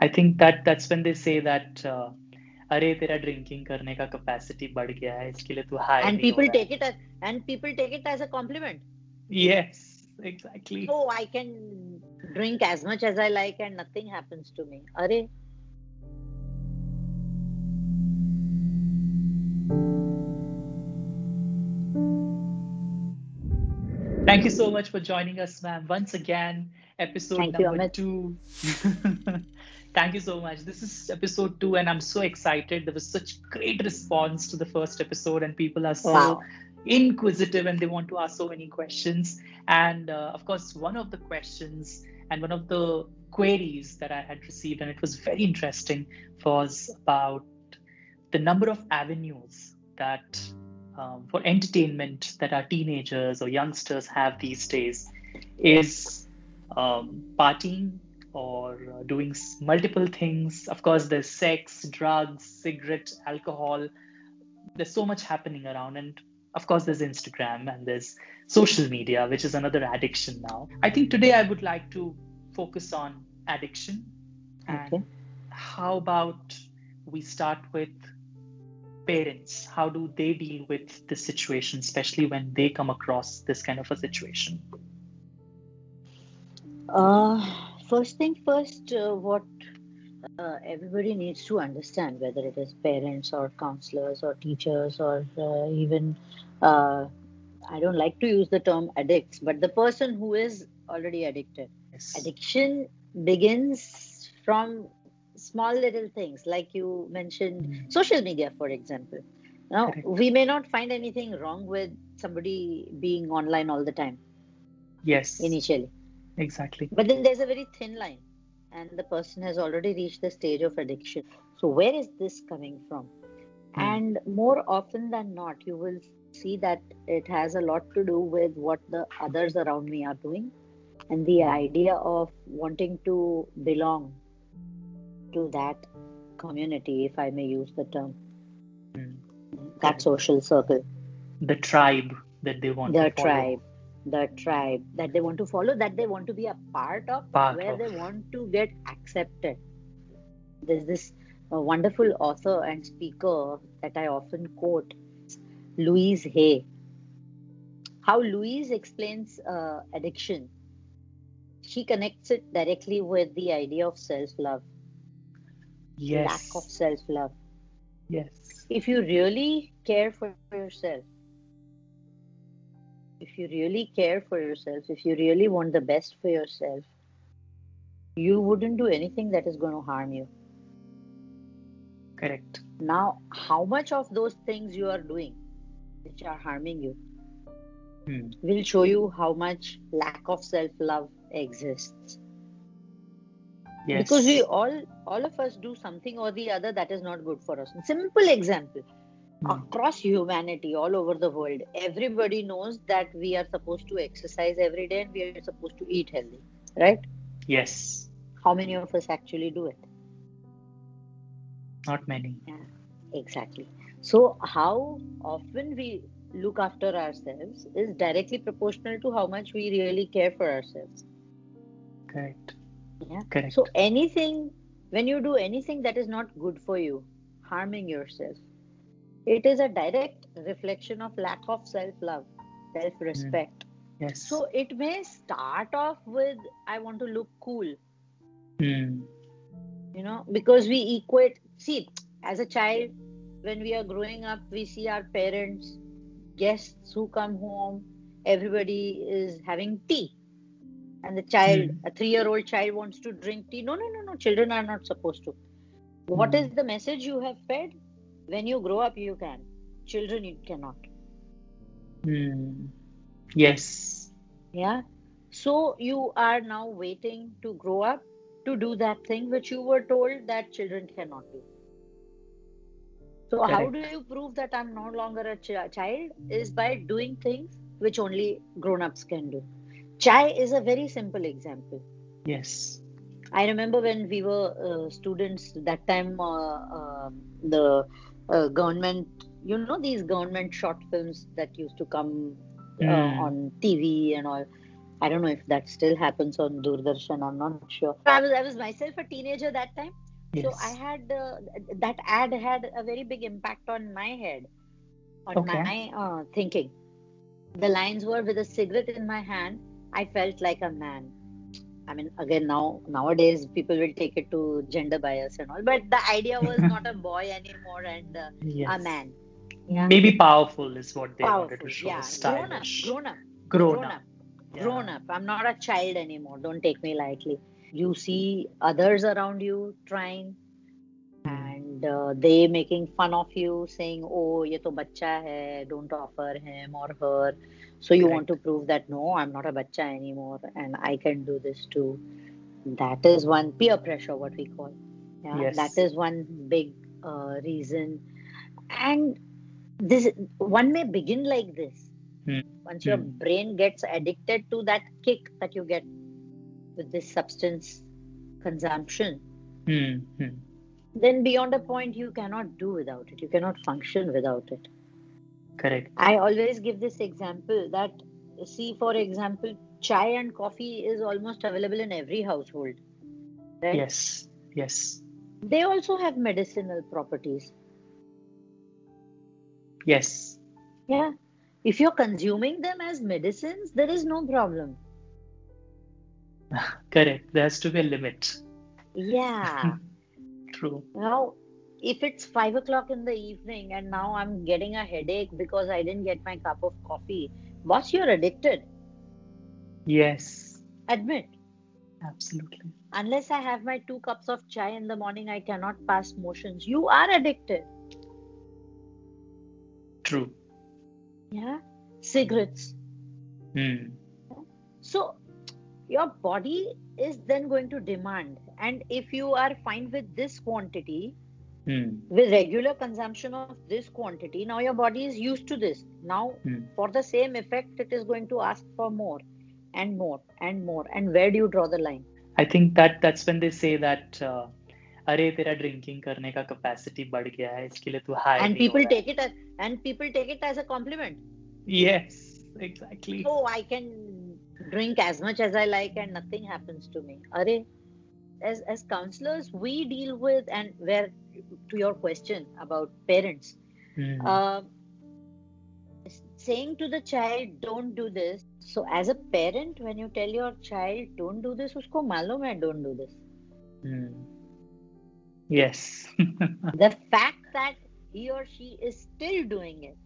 I think that that's when they say that uh, अरे तेरा drinking करने का कैपेसिटी बढ़ गया है इसके लिए तू high and people take it as and people take it as a compliment yes exactly oh i can drink as much as i like and nothing happens to me are Thank you so much for joining us, ma'am. Once again, episode Thank number you, two. Thank you so much. This is episode two, and I'm so excited. There was such great response to the first episode, and people are so Wow. inquisitive and they want to ask so many questions. And uh, of course, one of the questions and one of the queries that I had received, and it was very interesting, was about the number of avenues that um, for entertainment that our teenagers or youngsters have these days is um, partying or uh, doing multiple things. Of course, there's sex, drugs, cigarette, alcohol. There's so much happening around, and of course, there's Instagram and there's social media, which is another addiction now. I think today I would like to focus on addiction and Okay. how about we start with parents how do they deal with this situation especially when they come across this kind of a situation Uh, first thing first, uh, what uh, everybody needs to understand, whether it is parents or counselors or teachers or uh, even, uh, I don't like to use the term addicts, but the person who is already addicted. yes Addiction begins from small little things, like you mentioned, Mm. social media, for example. Now, Correct. we may not find anything wrong with somebody being online all the time yes initially. Exactly But then there's a very thin line, and the person has already reached the stage of addiction. So, where is this coming from? Hmm. And more often than not, you will see that it has a lot to do with what the others around me are doing and the idea of wanting to belong to that community, if I may use the term, Mm. that social circle. the tribe that they want the tribe the tribe that they want to follow that they want to be a part of Part where of. they want to get accepted. There's this uh, wonderful author and speaker that i often quote louise hay. How louise explains uh, addiction. She connects it directly with the idea of self-love. Yes. lack of self-love. Yes. If you really care for yourself, if you really care for yourself, if you really want the best for yourself, you wouldn't do anything that is going to harm you. correct Now, how much of those things you are doing which are harming you Hmm. will show you how much lack of self love exists. yes Because we all, all of us do something or the other that is not good for us. Simple example. Hmm. across humanity all over the world everybody knows that we are supposed to exercise every day and we are supposed to eat healthy right? Yes. How many of us actually do it? Not many. Yeah, exactly. So how often we look after ourselves is directly proportional to how much we really care for ourselves. Correct. Yeah. Correct. So anything when you do anything that is not good for you harming yourself it is a direct reflection of lack of self love self respect yes So it may start off with I want to look cool, Hmm. you know, because we equate. See, as a child, when we are growing up, we see our parents, guests who come home, everybody is having tea. And the child, Hmm. a three year old child, wants to drink tea. No, no, no, no. Children are not supposed to. What Hmm. is the message you have fed? When you grow up, you can. Children, you cannot. Hmm. yes Yeah. So you are now waiting to grow up to do that thing which you were told that children cannot do. So how do you prove that I'm no longer a ch- child? Is by doing things which only grown-ups can do. Chai is a very simple example. yes I remember when we were uh, students that time, uh, um the uh, government, you know, these government short films that used to come uh, Hmm. on TV and all. I don't know if that still happens on Doordarshan. I'm not sure. I was I was myself a teenager that time, yes. so I had uh, that ad had a very big impact on my head, on okay. my uh, thinking. The lines were with a cigarette in my hand. I felt like a man. I mean, again, now nowadays people will take it to gender bias and all, but the idea was not a boy anymore and uh, yes. a man. Yeah. Maybe powerful is what they powerful, wanted to show. Yeah, stylish. grown up, grown up, grown, up, yeah. grown up. I'm not a child anymore. Don't take me lightly. You see others around you trying, and uh, they making fun of you, saying, "Oh, ye to bacha hai. Don't offer him or her." So you want to prove that no, I'm not a bacha anymore, and I can do this too. That is one peer pressure, what we call. Yeah, yes. that is one big uh, reason, and this one may begin like this mm. once your mm. brain gets addicted to that kick that you get with this substance consumption mm. then beyond a point you cannot do without it you cannot function without it correct i always give this example that see for example chai and coffee is almost available in every household right yes yes they also have medicinal properties Yes. Yeah. If you're consuming them as medicines, there is no problem. Correct. There has to be a limit. Yeah. True. Now, if it's five o'clock in the evening and now I'm getting a headache because I didn't get my cup of coffee, boss, you're addicted. Yes. Admit. Absolutely. Unless I have my two cups of chai in the morning, I cannot pass motions. You are addicted. True. Yeah. Cigarettes. Hmm. So your body is then going to demand. And if you are fine with this quantity, hmm. with regular consumption of this quantity, now your body is used to this. Now, hmm. for the same effect, it is going to ask for more and more and more. And where do you draw the line? I think that that's when they say that uh, अरे तेरा drinking करने का capacity बढ़ गया है इसके लिए तू high and people take it and people take it as a complement yes exactly oh i can drink as much as i like and nothing happens to me are as as counselors we deal with and where to your question about parents mm. uh, saying to the child don't do this so as a parent when you tell your child don't do this usko malum hai don't do this mm. Yes. the fact that he or she is still doing it,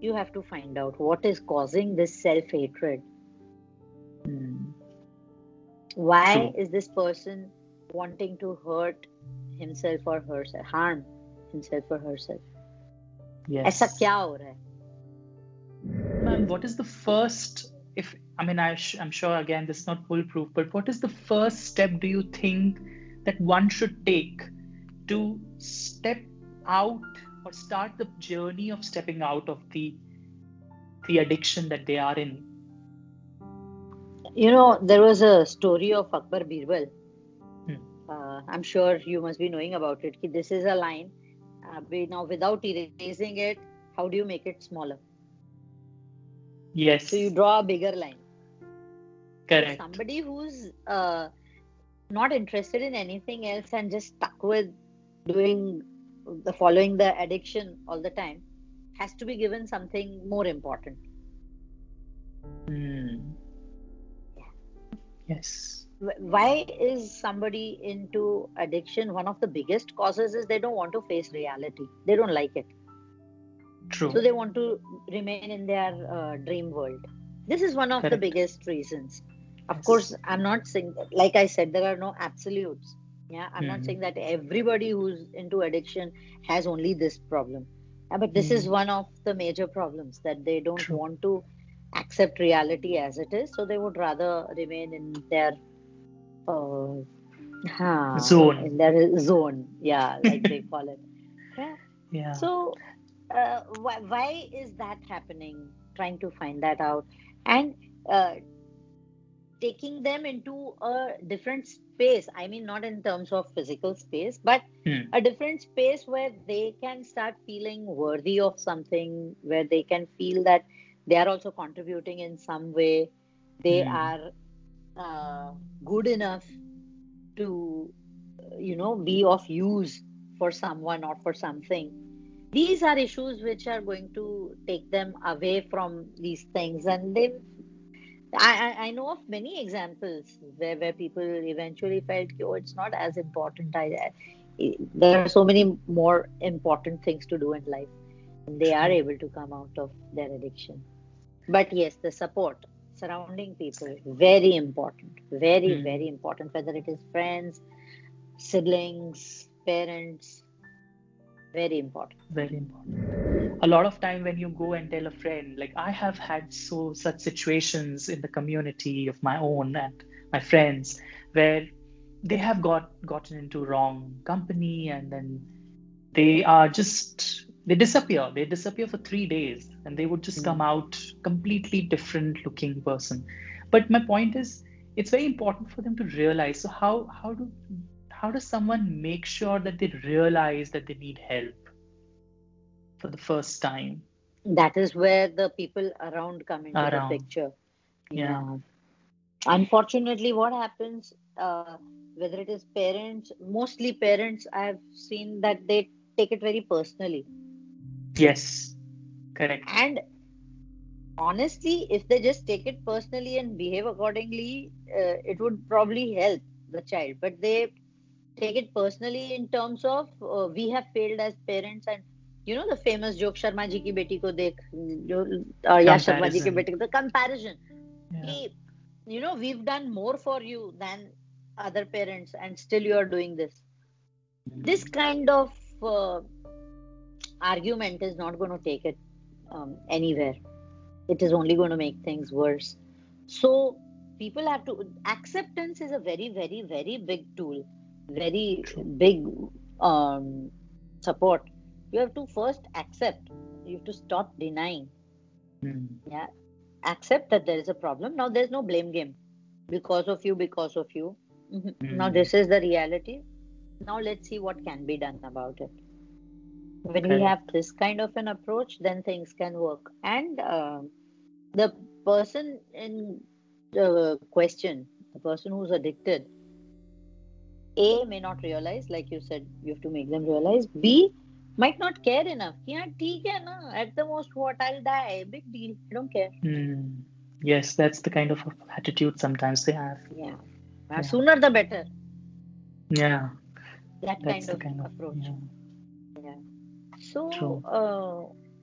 you have to find out what is causing this self hatred. Mm. Why True. is this person wanting to hurt himself or herself, harm himself or herself? Yes. ऐसा क्या हो रहा है? Ma'am, what is the first? If I mean, I I'm sure again this is not foolproof, but what is the first step do you think that one should take to step out or start the journey of stepping out of the the addiction that they are in you know there was a story of akbar birbal hmm. uh, i'm sure you must be knowing about it this is a line uh, now without erasing it how do you make it smaller? Yes. So you draw a bigger line. Correct. Somebody who's uh, not interested in anything else and just stuck with doing the following the addiction all the time has to be given something more important. Mm. yes why is somebody into addiction? One of the biggest causes is they don't want to face reality. They don't like it. True. So they want to remain in their uh, dream world. This is one of Correct. the biggest reasons. Of course i'm not saying like i said there are no absolutes. Yeah i'm mm-hmm. not saying that everybody who's into addiction has only this problem. Yeah, but this mm-hmm. is one of the major problems that they don't True. want to accept reality as it is so they would rather remain in their uh, huh, zone. in their zone. Yeah like they call it. Yeah. Yeah. So uh, why, why is that happening? Trying to find that out. And uh, taking them into a different space. I mean not in terms of physical space but hmm. a different space where they can start feeling worthy of something where they can feel that they are also contributing in some way. They Mm. are uh, good enough to you know be of use for someone or for something. These are issues which are going to take them away from these things. And they I, I- I know of many examples where, where people eventually felt oh it's not as important. I, I there are so many more important things to do in life. And they are able to come out of their addiction. But yes the support surrounding people. Very important. Very Hmm. very important. Whether it is friends siblings parents. Very important. Very important. A lot of time when you go and tell a friend like i have had so such situations in the community of my own and my friends where they have got gotten into wrong company and then they are just they disappear. They disappear for 3 days and they would just Hmm. come out completely different looking person. But my point is it's very important for them to realize. So how how do how does someone make sure that they realize that they need help for the first time? That is where the people around come into Around. the picture Yeah. unfortunately what happens uh, whether it is parents mostly parents i have seen that they take it very personally yes. Correct. And honestly if they just take it personally and behave accordingly uh, it would probably help the child. But they take it personally in terms of uh, we have failed as parents and you know the famous joke sharma ji ki beti ko dekh jo, uh, yeah sharma ji ki beti ko- the comparison. Yeah. कि, you know we've done more for you than other parents and still you are doing this. This kind of uh, argument is not going to take it um, anywhere. It is only going to make things worse. So people have to acceptance is a very very very big tool. Very True. big um, support. You have to first accept. You have to stop denying. Hmm. accept that there is a problem. Now there's no blame game. Because of you because of you. Mhm. now Mm. this is the reality. Now let's see what can be done about it when okay. we have this kind of an approach then things can work. And uh, the person in the question the person who's addicted a may not realize like you said you have to make them realize. B might not care enough. yeah at the most what i'll die big deal i don't care. Mm. yes that's the kind of attitude sometimes they have. Yeah, yeah. sooner the better. Yeah. That kind of, kind of approach. yeah so uh,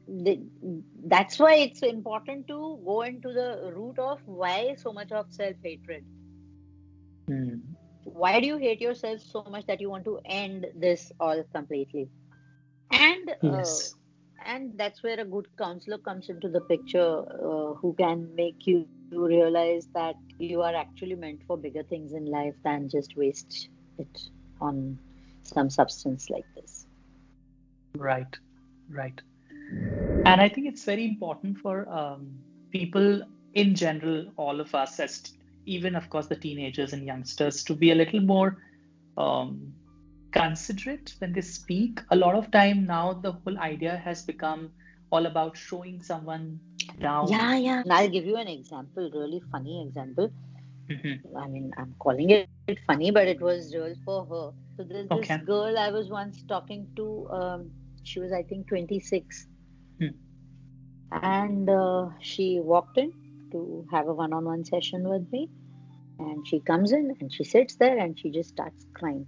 the, that's why it's important to go into the root of why so much of self-hatred. Hmm. why do you hate yourself so much that you want to end this all completely? And uh, yes. and that's where a good counselor comes into the picture uh, who can make you realize that you are actually meant for bigger things in life than just waste it on some substance like this. Right, right. And I think it's very important for um, people in general, all of us, as t- even of course the teenagers and youngsters, to be a little more um, considerate when they speak. A lot of time now, the whole idea has become all about showing someone down. yeah yeah and i'll give you an example really funny example Mhm. I mean, I'm calling it funny, but it was real for her. So there's this girl I was once talking to. Um, she was, I think, 26, Hmm. and uh, she walked in to have a one-on-one session with me, and she comes in and she sits there and she just starts crying.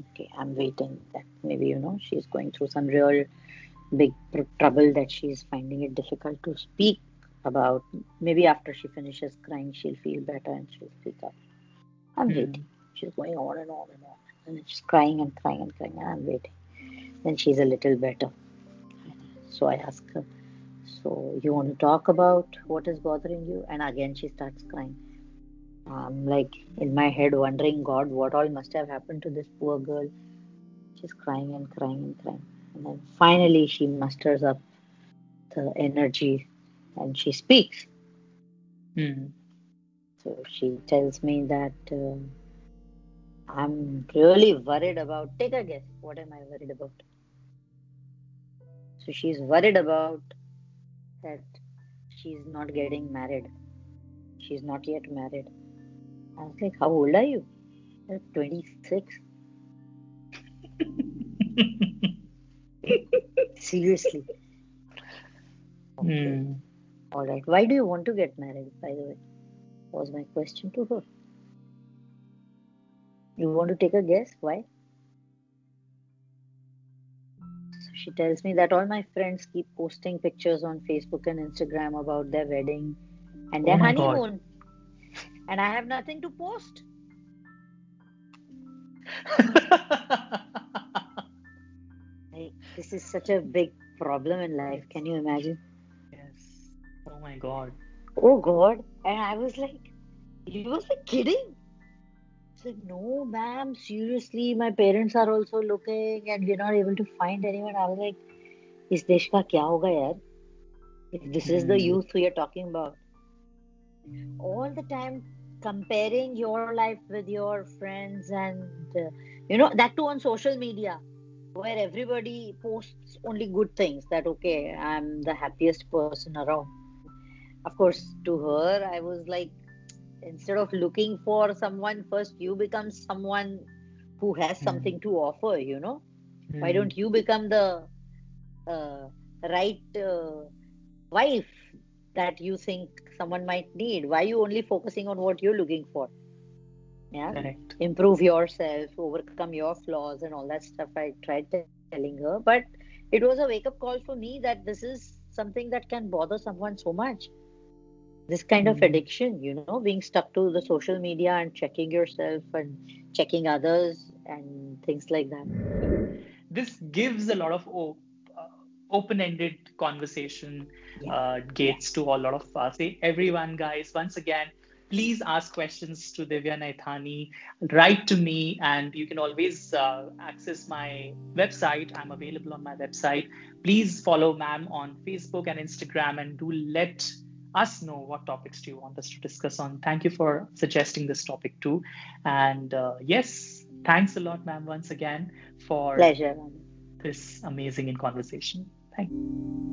Okay, I'm waiting. That maybe you know she's going through some real big tr- trouble that she's finding it difficult to speak about. Maybe after she finishes crying, she'll feel better and she'll speak up. I'm Hmm. waiting. She's going on and on and on. And she's crying and crying and crying, and I'm waiting. Then she's a little better. So I ask her, So you want to talk about what is bothering you? And again, she starts crying. I'm like in my head wondering, God, what all must have happened to this poor girl? She's crying and crying and crying. And then finally, she musters up the energy and she speaks. Hmm. So she tells me that uh, I'm really worried about. Take a guess. What am I worried about? So she's worried about that she's not getting married. She's not yet married. I was like, How old are you? 26. Seriously. Okay. Hmm. All right. Why do you want to get married, by the way? Was my question to her. You want to take a guess? Why? She tells me that all my friends keep posting pictures on Facebook and Instagram about their wedding and their Oh my God. honeymoon. And I have nothing to post. Like, this is such a big problem in life. Can you imagine? yes. Oh my God. Oh God. And I was like, you was like kidding said, No, ma'am, seriously, my parents are also looking and we're not able to find anyone. I was like, Is desh ka kya hoga yaar? If this is the hmm. youth we are talking about. All the time comparing your life with your friends and, uh, you know, that too on social media where everybody posts only good things that, okay, I'm the happiest person around. Of course, to her, I was like, instead of looking for someone first you become someone who has Hmm. something to offer you know why Hmm. don't you become the uh, right uh, wife that you think someone might need why you only focusing on what you're looking for yeah Correct. improve yourself overcome your flaws and all that stuff i tried t- telling her but it was a wake up call for me that this is something that can bother someone so much this kind of Mm. addiction you know being stuck to the social media and checking yourself and checking others and things like that This gives a lot of uh, open-ended conversation Yeah. uh, gates to a lot of us. Hey, everyone, guys, once again, please ask questions to Divya Naithani. Write to me, and you can always uh, access my website. I'm available on my website. Please follow Ma'am on Facebook and Instagram, and do let us know what topics do you want us to discuss on. Thank you for suggesting this topic too. And uh, yes, thanks a lot, ma'am, once again for pleasure this amazing conversation. Thank you.